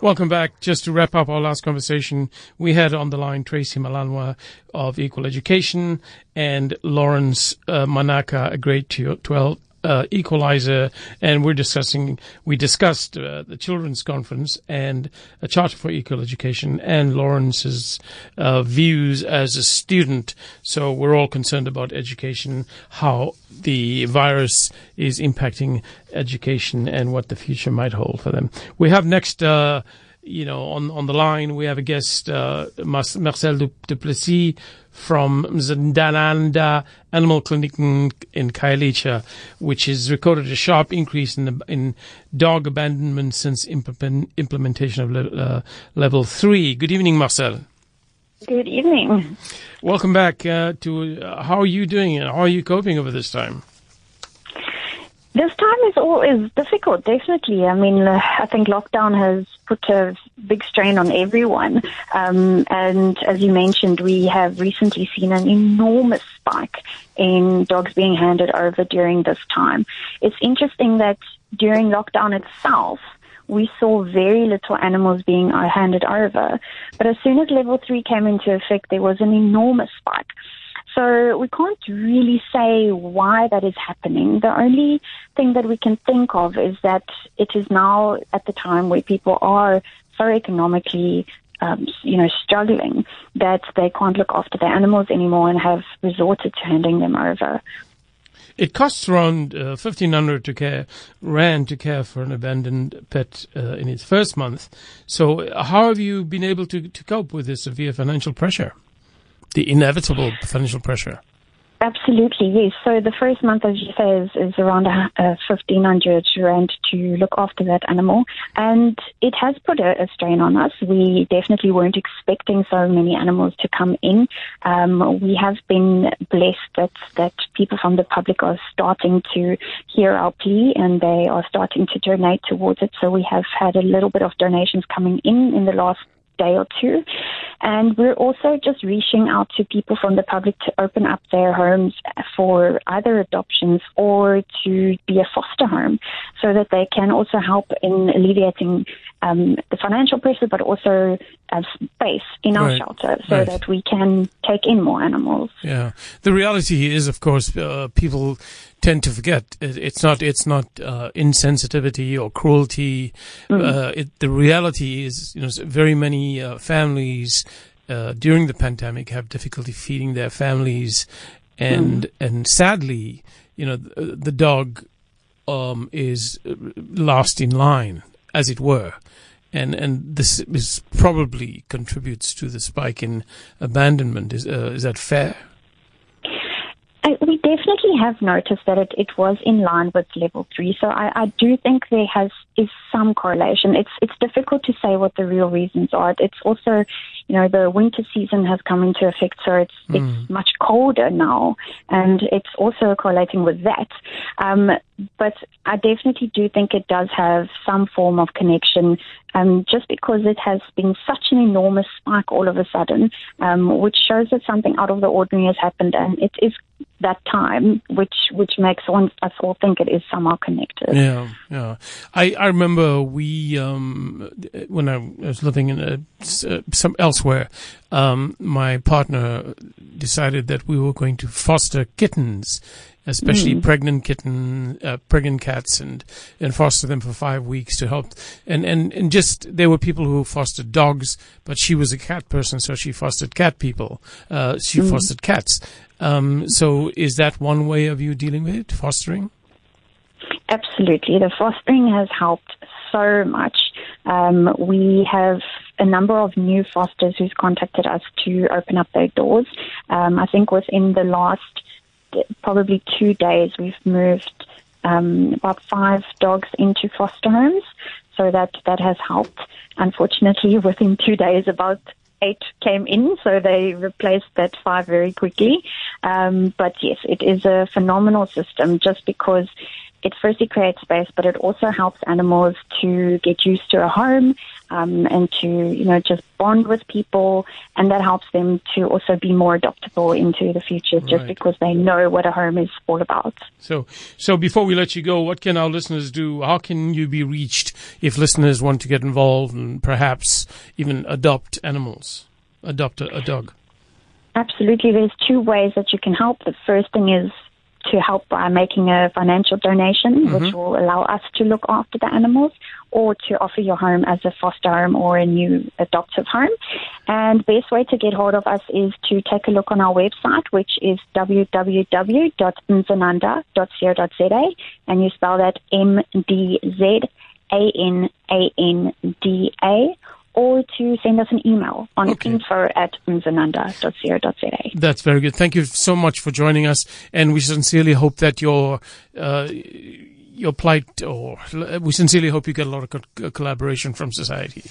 Welcome back. Just to wrap up our last conversation, we had on the line Tracy Malanwa of Equal Education and Lawrence uh, Manaka, a grade 12 uh, equalizer, and we're discussing. We discussed uh, the children's conference and a charter for equal education, and Lawrence's uh, views as a student. So we're all concerned about education, how the virus is impacting education, and what the future might hold for them. We have next uh, you know, on, on the line, we have a guest, uh, Marcel Duplessis from Mdzananda Animal Clinic in, in Khayelitsha, which has recorded a sharp increase in, the, in dog abandonment since implement, implementation of le, uh, level three. Good evening, Marcel. Good evening. Welcome back uh, to, uh, how are you doing and how are you coping over this time? This time is all is difficult, definitely. I mean, I think lockdown has put a big strain on everyone. Um, and as you mentioned, we have recently seen an enormous spike in dogs being handed over during this time. It's interesting that during lockdown itself, we saw very little animals being handed over. But as soon as level three came into effect, there was an enormous spike. So we can't really say why that is happening. The only thing that we can think of is that it is now at the time where people are so economically um, you know, struggling that they can't look after their animals anymore and have resorted to handing them over. It costs around uh, fifteen hundred to care rand to care for an abandoned pet uh, in its first month. So, how have you been able to to cope with this severe financial pressure? The inevitable financial pressure. Absolutely, yes. So the first month, as you say, is, is around uh, 1500 rand to look after that animal. And it has put a, a, strain on us. We definitely weren't expecting so many animals to come in. Um, we have been blessed that, that people from the public are starting to hear our plea and they are starting to donate towards it. So we have had a little bit of donations coming in in the last day or two. And we're also just reaching out to people from the public to open up their homes for either adoptions or to be a foster home so that they can also help in alleviating um, the financial pressure, but also uh, space in our right. shelter so right. that we can take in more animals. Yeah. The reality is, of course, uh, people tend to forget it's not it's not uh, insensitivity or cruelty. Mm. Uh, it, the reality is, you know, very many uh, families uh, during the pandemic have difficulty feeding their families, and mm. and sadly, you know, the, the dog um, is last in line, as it were and and this is probably contributes to the spike in abandonment. Is uh, is that fair? I, we definitely have noticed that it, it was in line with level three. So I, I do think there has is some correlation. It's it's difficult to say what the real reasons are. It's also, you know, the winter season has come into effect, so it's mm. it's much colder now, and it's also correlating with that. Um, but I definitely do think it does have some form of connection, um, just because it has been such an enormous spike all of a sudden, um, which shows that something out of the ordinary has happened, and it is that time, which which makes one, us all think it is somehow connected. Yeah, yeah. I, I remember we um, when I was living in a, uh, some elsewhere, um, my partner decided that we were going to foster kittens especially mm. pregnant kitten, uh, pregnant cats, and and foster them for five weeks to help. And and and just there were people who fostered dogs, but she was a cat person, so she fostered cat people. Uh, she mm. fostered cats. Um, so is that one way of you dealing with it, fostering? Absolutely, the fostering has helped so much. Um, we have a number of new fosters who's contacted us to open up their doors. Um, I think within the last probably two days, we've moved um, about five dogs into foster homes. So that, that has helped. Unfortunately, within two days, about eight came in, so they replaced that five very quickly. Um, but yes, it is a phenomenal system just because it firstly creates space, but it also helps animals to get used to a home. um, and to you know just bond with people, and that helps them to also be more adoptable into the future, just because they know what a home is all about. So, so before we let you go, what can our listeners do? How can you be reached if listeners want to get involved and perhaps even adopt animals, adopt a, a dog? Absolutely. There's two ways that you can help. The first thing is to help by making a financial donation, which mm-hmm. will allow us to look after the animals, or to offer your home as a foster home or a new adoptive home. And best way to get hold of us is to take a look on our website, which is www.mdzananda.co.za, and you spell that M D Z A N A N D A. Or to send us an email on Okay. info at mdzananda.co.za. That's very good. Thank you so much for joining us, and we sincerely hope that your uh, your plight, or we sincerely hope you get a lot of co- collaboration from society.